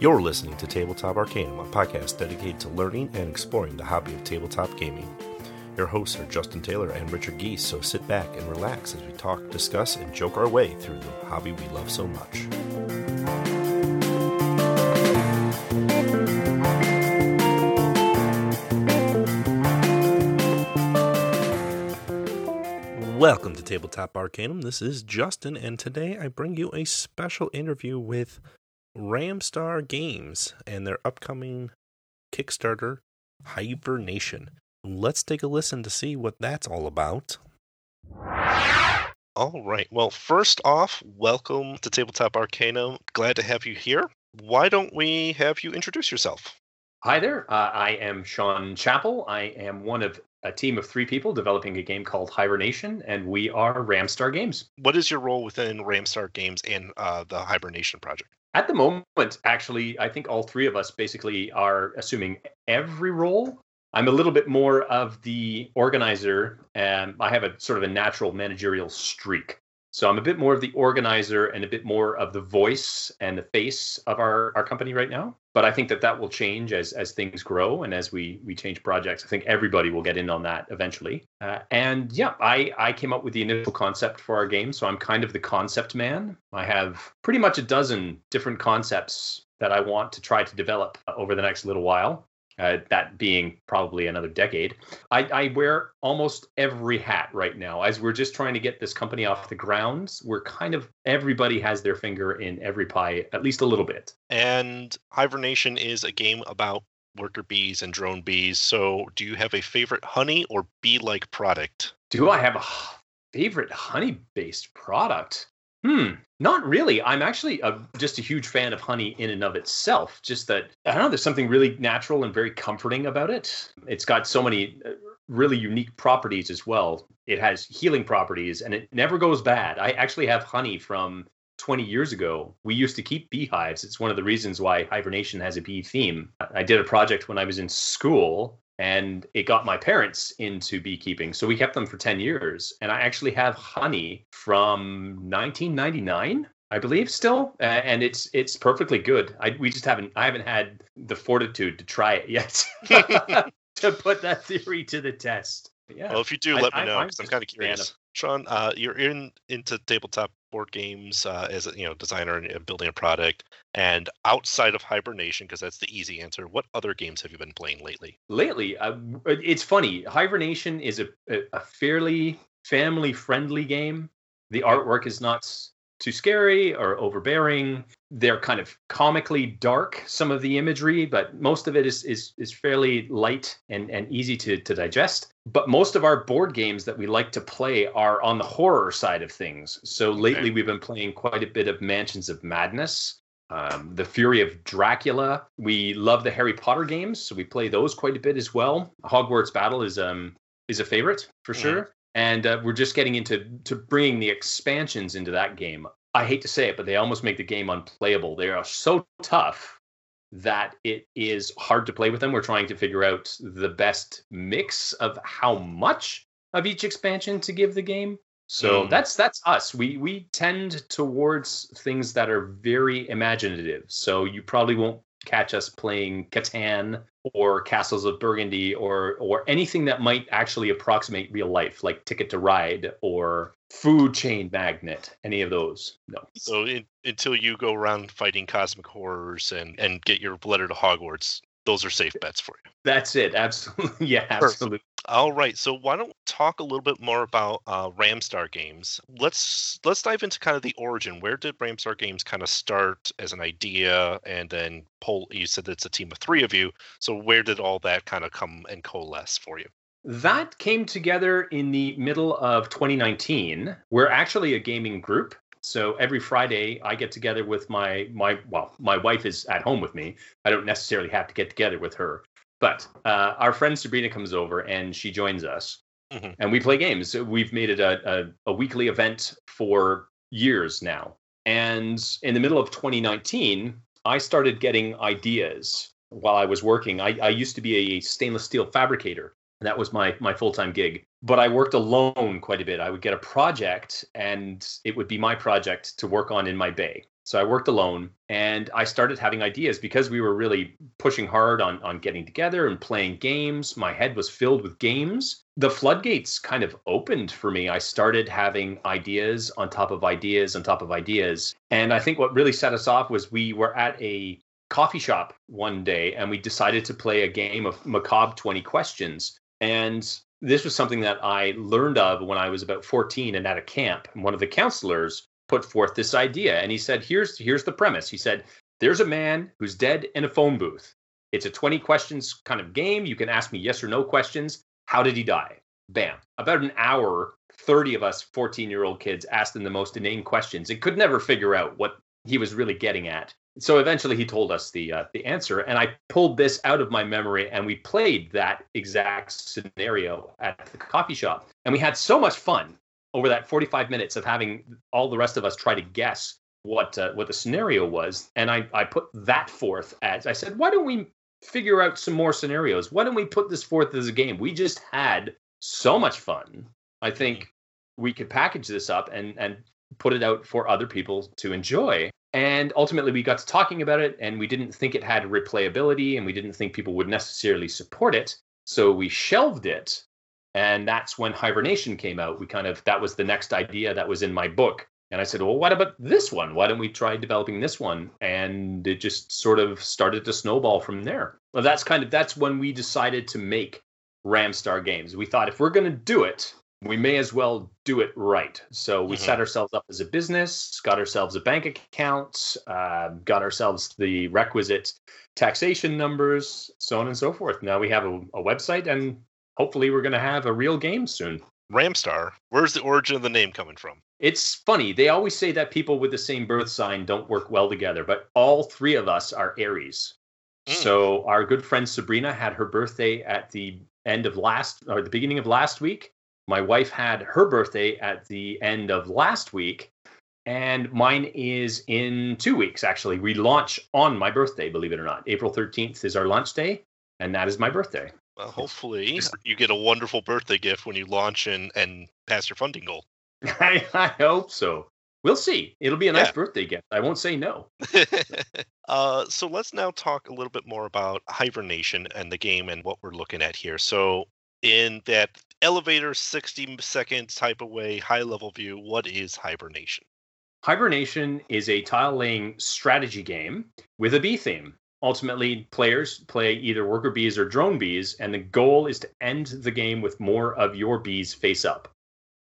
You're listening to Tabletop Arcanum, a podcast dedicated to learning and exploring the hobby of tabletop gaming. Your hosts are Justin Taylor and Richard Geese, so sit back and relax as we talk, discuss, and joke our way through the hobby we love so much. Welcome to Tabletop Arcanum. This is Justin, and today I bring you a special interview with Ramstar Games and their upcoming Kickstarter, Hibernation. Let's take a listen to see what that's all about. All right. Well, first off, welcome to Tabletop Arcanum. Glad to have you here. Why don't we have you introduce yourself? Hi there. Uh, I am Sean Chappell. I am one of a team of three people developing a game called Hibernation, and we are Ramstar Games. What is your role within Ramstar Games and uh, the Hibernation project? At the moment, actually, I think all three of us basically are assuming every role. I'm a little bit more of the organizer, and I have a sort of a natural managerial streak. So I'm a bit more of the organizer and a bit more of the voice and the face of our, our company right now. But I think that that will change as as things grow and as we we change projects. I think everybody will get in on that eventually. Uh, and yeah, I I came up with the initial concept for our game, so I'm kind of the concept man. I have pretty much a dozen different concepts that I want to try to develop over the next little while uh, that being probably another decade. I, I, wear almost every hat right now. As we're just trying to get this company off the grounds, we're kind of everybody has their finger in every pie, at least a little bit. And Hibernation is a game about worker bees and drone bees. So, do you have a favorite honey or bee like product? Do I have a favorite honey based product? Hmm, not really. I'm actually a, just a huge fan of honey in and of itself. Just that, I don't know, there's something really natural and very comforting about it. It's got so many uh, really unique properties as well. It has healing properties and it never goes bad. I actually have honey from 20 years ago. We used to keep beehives. It's one of the reasons why hibernation has a bee theme. I did a project when I was in school and it got my parents into beekeeping. So we kept them for 10 years. And I actually have honey from 1999. I believe still, uh, and it's it's perfectly good. I we just haven't I haven't had the fortitude to try it yet to put that theory to the test. Yeah. Well, if you do, let I, me know because I'm, I'm kind of curious. Sean, uh, you're in into tabletop board games uh, as a you know designer and building a product, and outside of Hibernation, because that's the easy answer. What other games have you been playing lately? Lately, uh, it's funny. Hibernation is a, a fairly family friendly game. The artwork is not too scary or overbearing. They're kind of comically dark, some of the imagery, but most of it is is is fairly light and, and easy to, to digest. But most of our board games that we like to play are on the horror side of things. So lately okay. we've been playing quite a bit of Mansions of Madness, um, the Fury of Dracula. We love the Harry Potter games, so we play those quite a bit as well. Hogwarts Battle is um is a favorite for yeah. sure and uh, we're just getting into to bringing the expansions into that game. I hate to say it, but they almost make the game unplayable. They are so tough that it is hard to play with them. We're trying to figure out the best mix of how much of each expansion to give the game. So mm. that's that's us. We we tend towards things that are very imaginative. So you probably won't catch us playing Catan or Castles of Burgundy or or anything that might actually approximate real life, like Ticket to Ride or Food Chain Magnate, Any of those? No. So in, until you go around fighting cosmic horrors and and get your letter to Hogwarts, those are safe bets for you. That's it. Absolutely. Yeah, absolutely. Perfect. All right. So why don't we talk a little bit more about uh, Ramstar Games? Let's let's dive into kind of the origin. Where did Ramstar Games kind of start as an idea, and then pull? You said it's a team of three of you. So where did all that kind of come and coalesce for you? That came together in the middle of 2019. We're actually a gaming group. So every Friday, I get together with my my well, my wife is at home with me. I don't necessarily have to get together with her, but uh, our friend Sabrina comes over and she joins us, mm-hmm. and we play games. We've made it a, a, a weekly event for years now. And in the middle of 2019, I started getting ideas while I was working. I, I used to be a stainless steel fabricator. That was my my full time gig but I worked alone quite a bit. I would get a project and it would be my project to work on in my bay. So I worked alone and I started having ideas because we were really pushing hard on, on getting together and playing games. My head was filled with games. The floodgates kind of opened for me. I started having ideas on top of ideas on top of ideas. And I think what really set us off was we were at a coffee shop one day and we decided to play a game of macabre 20 questions. And this was something that I learned of when I was about 14 and at a camp. One of the counselors put forth this idea and he said here's here's the premise. He said there's a man who's dead in a phone booth. It's a 20 questions kind of game. You can ask me yes or no questions. How did he die? Bam. About an hour 30 of us 14 year old kids asked him the most inane questions and could never figure out what he was really getting at so eventually he told us the uh, the answer and i pulled this out of my memory and we played that exact scenario at the coffee shop. And we had so much fun over that 45 minutes of having all the rest of us try to guess what uh, what the scenario was. And I, I put that forth as i said why don't we figure out some more scenarios? Why don't we put this forth as a game? We just had so much fun. I think we could package this up and and put it out for other people to enjoy and ultimately we got to talking about it and we didn't think it had replayability and we didn't think people would necessarily support it. So we shelved it and that's when hibernation came out. We kind of that was the next idea that was in my book. And i said well what about this one? Why don't we try developing this one? And it just sort of started to snowball from there. Well that's kind of that's when we decided to make ramstar games. We thought if we're going to do it we may as well do it right so we mm-hmm. set ourselves up as a business got ourselves a bank account uh, got ourselves the requisite taxation numbers so on and so forth now we have a, a website and hopefully we're going to have a real game soon. Ramstar. Where's the origin of the name coming from? It's funny. They always say that people with the same birth sign don't work well together, but all three of us are Aries. Mm. So our good friend Sabrina had her birthday at the end of last or the beginning of last week. My wife had her birthday at the end of last week. And mine is in two weeks, actually. We launch on my birthday, believe it or not. April 13th is our launch day, and that is my birthday. Well, hopefully you get a wonderful birthday gift when you launch and, and pass your funding goal. I, I hope so. We'll see. It'll be a nice yeah. birthday gift. I won't say no. uh, so let's now talk a little bit more about Hibernation and the game and what we're looking at here. So, in that elevator 60 second type of way, high level view, what is Hibernation? Hibernation is a tile laying strategy game with a bee theme. Ultimately players play either worker bees or drone bees and the goal is to end the game with more of your bees face up.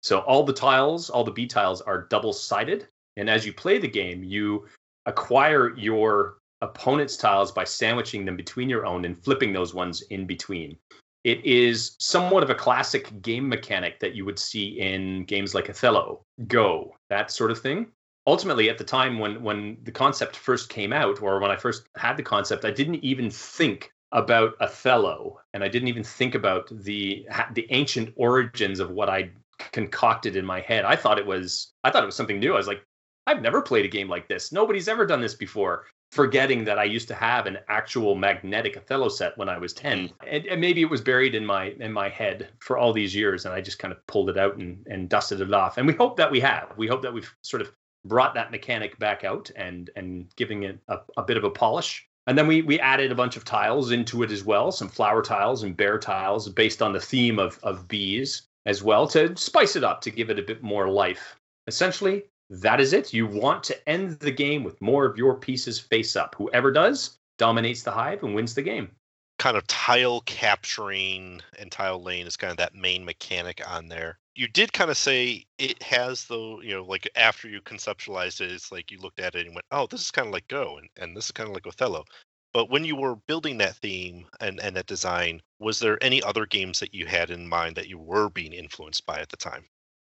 So all the tiles all the bee tiles are double sided and as you play the game you acquire your opponent's tiles by sandwiching them between your own and flipping those ones in between it is somewhat of a classic game mechanic that you would see in games like othello go that sort of thing. Ultimately at the time when when the concept first came out or when i first had the concept i didn't even think about othello and i didn't even think about the the ancient origins of what i concocted in my head. I thought it was i thought it was something new. I was like i've never played a game like this. Nobody's ever done this before forgetting that i used to have an actual magnetic othello set when i was 10 hmm. and, and maybe it was buried in my in my head for all these years and i just kind of pulled it out and, and dusted it off and we hope that we have we hope that we've sort of brought that mechanic back out and and giving it a, a bit of a polish. And then we we added a bunch of tiles into it as well, some flower tiles and bear tiles based on the theme of of bees as well to spice it up to give it a bit more life. Essentially, that is it. You want to end the game with more of your pieces face up. Whoever does dominates the hive and wins the game. Kind of tile capturing and tile lane is kind of that main mechanic on there you did kind of say it has though you know like after you conceptualized it it's like you looked at it and went oh this is kind of like go and, and this is kind of like othello but when you were building that theme and, and that design was there any other games that you had in mind that you were being influenced by at the time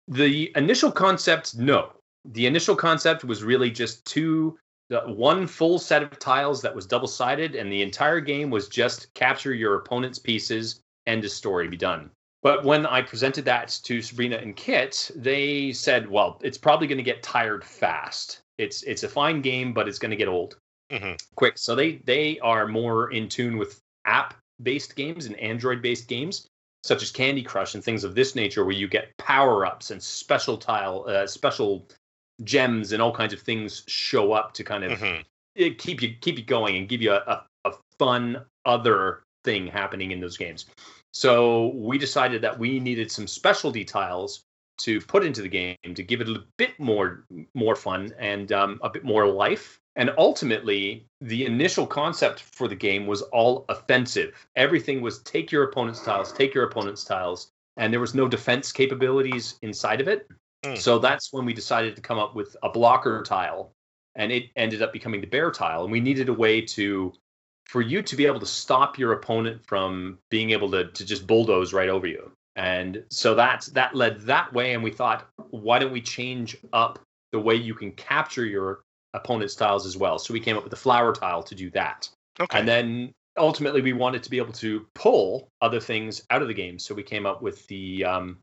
the initial concept no the initial concept was really just two one full set of tiles that was double sided and the entire game was just capture your opponent's pieces end of story be done but when I presented that to Sabrina and Kit, they said, "Well, it's probably going to get tired fast. It's it's a fine game, but it's going to get old mm-hmm. quick." So they they are more in tune with app based games and Android based games, such as Candy Crush and things of this nature, where you get power ups and special tile uh, special gems and all kinds of things show up to kind of Mhm. keep you keep you going and give you a, a, a fun other thing happening in those games. So we decided that we needed some specialty tiles to put into the game to give it a bit more more fun and um, a bit more life. And ultimately, the initial concept for the game was all offensive. Everything was take your opponent's tiles, take your opponent's tiles, and there was no defense capabilities inside of it. Hmm. So that's when we decided to come up with a blocker tile and it ended up becoming the bear tile and we needed a way to for you to be able to stop your opponent from being able to, to just bulldoze right over you and so that that led that way and we thought why don't we change up the way you can capture your opponent's tiles as well so we came up with the flower tile to do that Okay. and then ultimately we wanted to be able to pull other things out of the game so we came up with the um,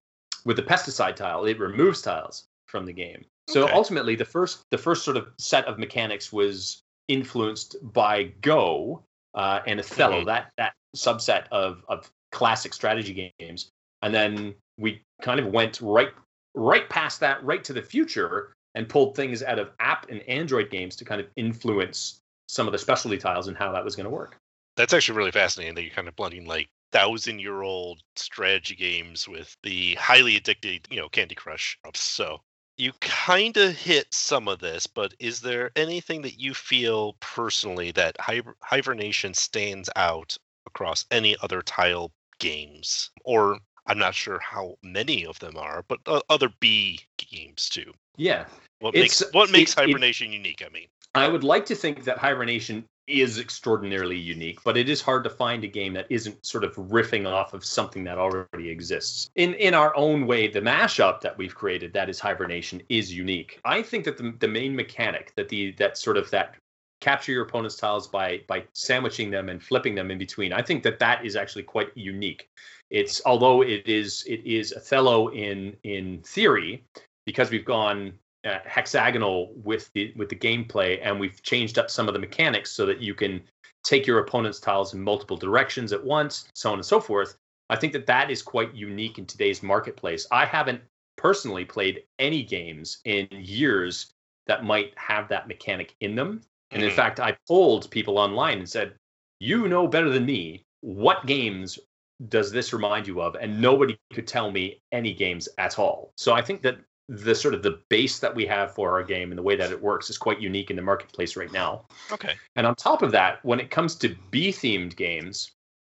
with the pesticide tile it removes tiles from the game so Okay. ultimately the first the first sort of set of mechanics was influenced by go uh, and othello Mhm. that that subset of of classic strategy games and then we kind of went right right past that right to the future and pulled things out of app and android games to kind of influence some of the specialty tiles and how that was going to work That's actually really fascinating that you're kind of blending like thousand year old strategy games with the highly addicted, you know, Candy Crush. So you kind of hit some of this, but is there anything that you feel personally that Hiber- Hibernation stands out across any other tile games? Or I'm not sure how many of them are, but uh, other bee games too. yeah What It's- makes what makes it- it- hibernation unique? I mean, I would like to think that Hibernation is extraordinarily unique, but it is hard to find a game that isn't sort of riffing off of something that already exists. In in our own way, the mashup that we've created, that is Hibernation, is unique. I think that the, the main mechanic, that the that sort of that capture your opponent's tiles by by sandwiching them and flipping them in between, I think that that is actually quite unique. It's although it is it is Othello in in theory, because we've gone uh, hexagonal with the with the gameplay and we've changed up some of the mechanics so that you can take your opponent's tiles in multiple directions at once so on and so forth. I think that that is quite unique in today's marketplace. I haven't personally played any games in years that might have that mechanic in them. And in Mhm. fact i polled people online and said you know better than me what games does this remind you of? And nobody could tell me any games at all. So i think that the sort of the base that we have for our game and the way that it works is quite unique in the marketplace right now. okay. And on top of that, when it comes to bee themed games,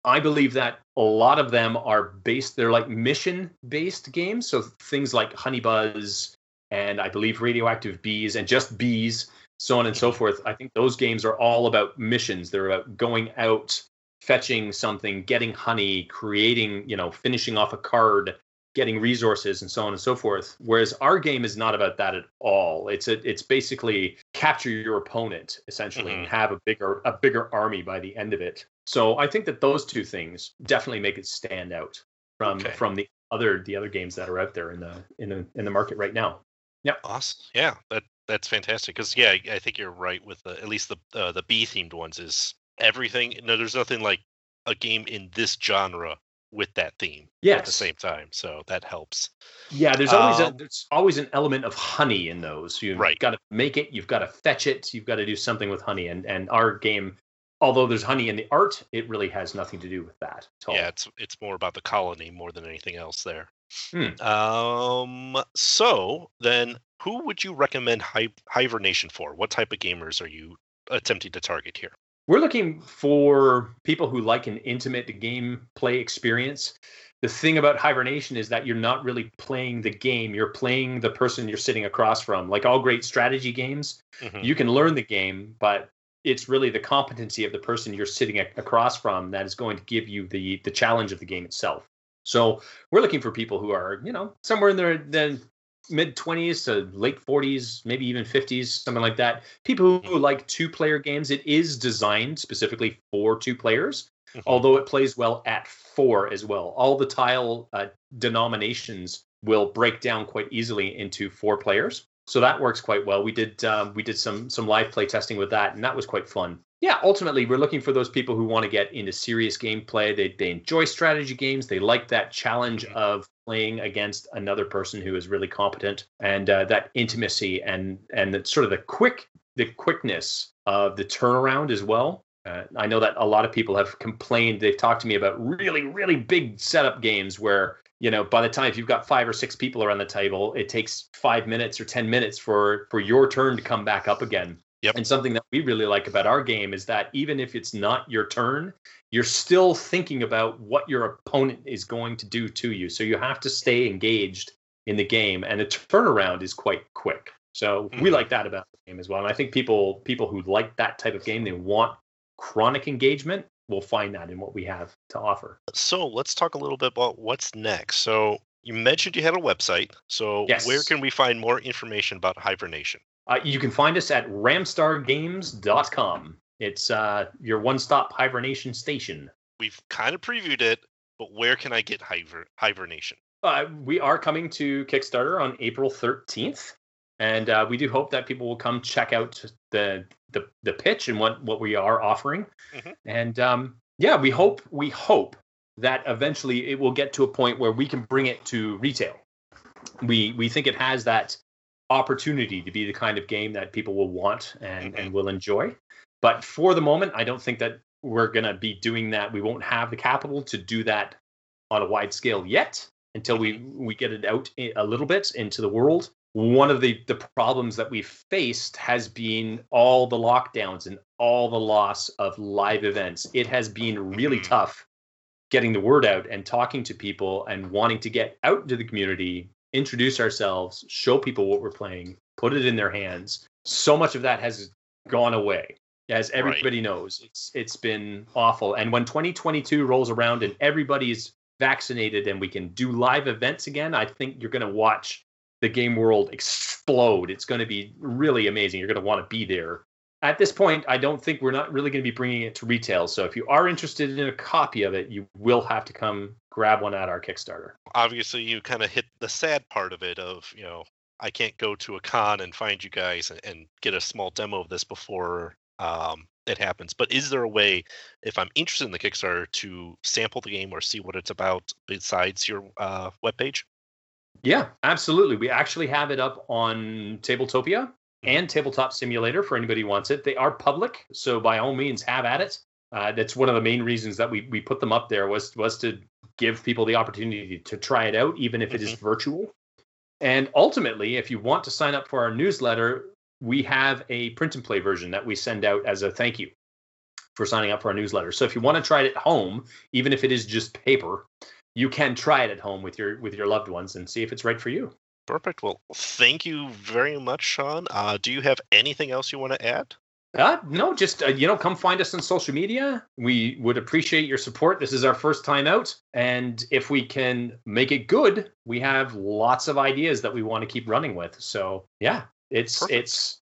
I believe that a lot of them are based, they're like mission based games. So things like Honey Buzz and I believe Radioactive Bees and Just Bees, so on and so mm-hmm. forth. I think those games are all about missions. They're about going out, fetching something, getting honey, creating, you know, finishing off a card, getting resources and so on and so forth. Whereas our game is not about that at all. It's a, it's basically capture your opponent essentially and have a bigger a bigger army by the end of it. So I think that those two things definitely make it stand out from Okay. from the other the other games that are out there in the in the in the market right now. Yeah. Awesome. Yeah, that that's fantastic. Because yeah, I- I think you're right with the, at least the uh, the bee themed ones is everything. No, there's nothing like a game in this genre with that theme Yes. at the same time. So that helps. Yeah, there's always a, Um, there's always an element of honey in those. You've Right. got to make it, you've got to fetch it, you've got to do something with honey. And and our game, although there's honey in the art, it really has nothing to do with that at all. Yeah, it's it's more about the colony more than anything else there. Hmm. Um. So then, who would you recommend hi- hibernation for? What type of gamers are you attempting to target here? We're looking for people who like an intimate gameplay experience. The thing about hibernation is that you're not really playing the game, you're playing the person you're sitting across from. Like all great strategy games, Mhm. you can learn the game, but it's really the competency of the person you're sitting a- across from that is going to give you the the challenge of the game itself. So we're looking for people who are, you know, somewhere in their the mid 20s to late 40s, maybe even 50s, something like that. People who like two player games. It is designed specifically for two players, Mhm. although it plays well at four as well. All the tile uh, denominations will break down quite easily into four players. So that works quite well. We did um, we did some some live play testing with that, and that was quite fun. Yeah, ultimately, we're looking for those people who want to get into serious gameplay. They they enjoy strategy games. They like that challenge Mhm. of playing against another person who is really competent, and uh, that intimacy and and sort of the quick the quickness of the turnaround as well. Uh, I know that a lot of people have complained. They've talked to me about really, really big setup games where you know by the time if you've got five or six people around the table, it takes five minutes or ten minutes for for your turn to come back up again. Yep. And something that we really like about our game is that even if it's not your turn, you're still thinking about what your opponent is going to do to you. So you have to stay engaged in the game, and the turnaround is quite quick. So we Mhm. like that about the game as well. And I think people people who like that type of game, they want chronic engagement, will find that in what we have to offer. So let's talk a little bit about what's next. So you mentioned you had a website. So Yes. where can we find more information about hibernation? Uh, you can find us at ramstargames.com. It's uh, your one-stop hibernation station. We've kind of previewed it, but where can I get hiver- hibernation? Uh, we are coming to Kickstarter on April 13th, and uh, we do hope that people will come check out the the, the pitch and what, what we are offering. Mhm. And um, yeah, we hope we hope that eventually it will get to a point where we can bring it to retail. We we think it has that opportunity to be the kind of game that people will want and, and will enjoy. But for the moment, I don't think that we're going to be doing that. We won't have the capital to do that on a wide scale yet until we we get it out a little bit into the world. One of the the problems that we've faced has been all the lockdowns and all the loss of live events. It has been really Mhm. tough getting the word out and talking to people and wanting to get out into the community, introduce ourselves, show people what we're playing, put it in their hands. So much of that has gone away. As everybody knows, it's it's been awful. And when 2022 rolls around and everybody's vaccinated and we can do live events again, I think you're going to watch the game world explode. It's going to be really amazing. You're going to want to be there. At this point, I don't think we're not really going to be bringing it to retail. So if you are interested in a copy of it, you will have to come grab one at our Kickstarter. Obviously, you kind of hit the sad part of it of, you know, I can't go to a con and find you guys and, and get a small demo of this before um, it happens. But is there a way, if I'm interested in the Kickstarter, to sample the game or see what it's about besides your uh, webpage? Yeah, absolutely. We actually have it up on Tabletopia and Tabletop Simulator for anybody who wants it. They are public, so by all means, have at it. Uh, that's one of the main reasons that we we put them up there was was to give people the opportunity to try it out, even if it is virtual. And ultimately, if you want to sign up for our newsletter, we have a print and play version that we send out as a thank you for signing up for our newsletter. So if you want to try it at home, even if it is just paper, you can try it at home with your with your loved ones and see if it's right for you. Perfect. Well, thank you very much, Sean. Uh, do you have anything else you want to add? Uh, no, just uh, you know, come find us on social media. We would appreciate your support. This is our first time out, and if we can make it good, we have lots of ideas that we want to keep running with. So yeah, it's Perfect. it's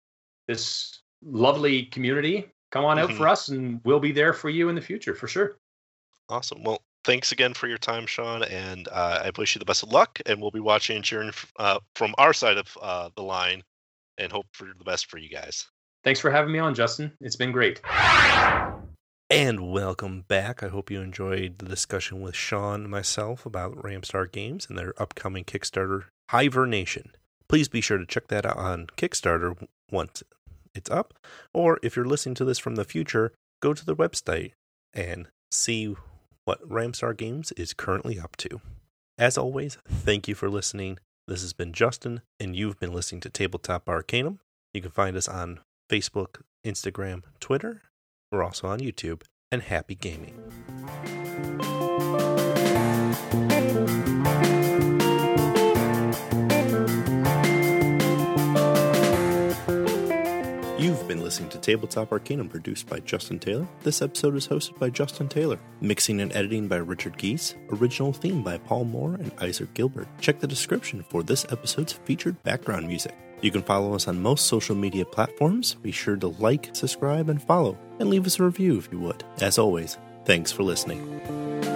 this lovely community. Come on out Mhm. for us, and we'll be there for you in the future for sure. Awesome. Well, thanks again for your time, Sean, and uh, I wish you the best of luck. And we'll be watching and cheering uh, from our side of uh, the line, and hope for the best for you guys. Thanks for having me on, Justin. It's been great. And welcome back. I hope you enjoyed the discussion with Sean and myself about Ramstar Games and their upcoming Kickstarter, Hibernation. Please be sure to check that out on Kickstarter once it's up. Or if you're listening to this from the future, go to the website and see what Ramstar Games is currently up to. As always, thank you for listening. This has been Justin, and you've been listening to Tabletop Arcanum. You can find us on Facebook, Instagram, Twitter. We're also on YouTube. And happy gaming. Been listening to Tabletop Arcanum produced by Justin Taylor. This episode is hosted by Justin Taylor. Mixing and editing by Richard Geese. Original theme by Paul Moore and Isaac Gilbert. Check the description for this episode's featured background music. You can follow us on most social media platforms. Be sure to like, subscribe, and follow, and leave us a review if you would. As always, thanks for listening.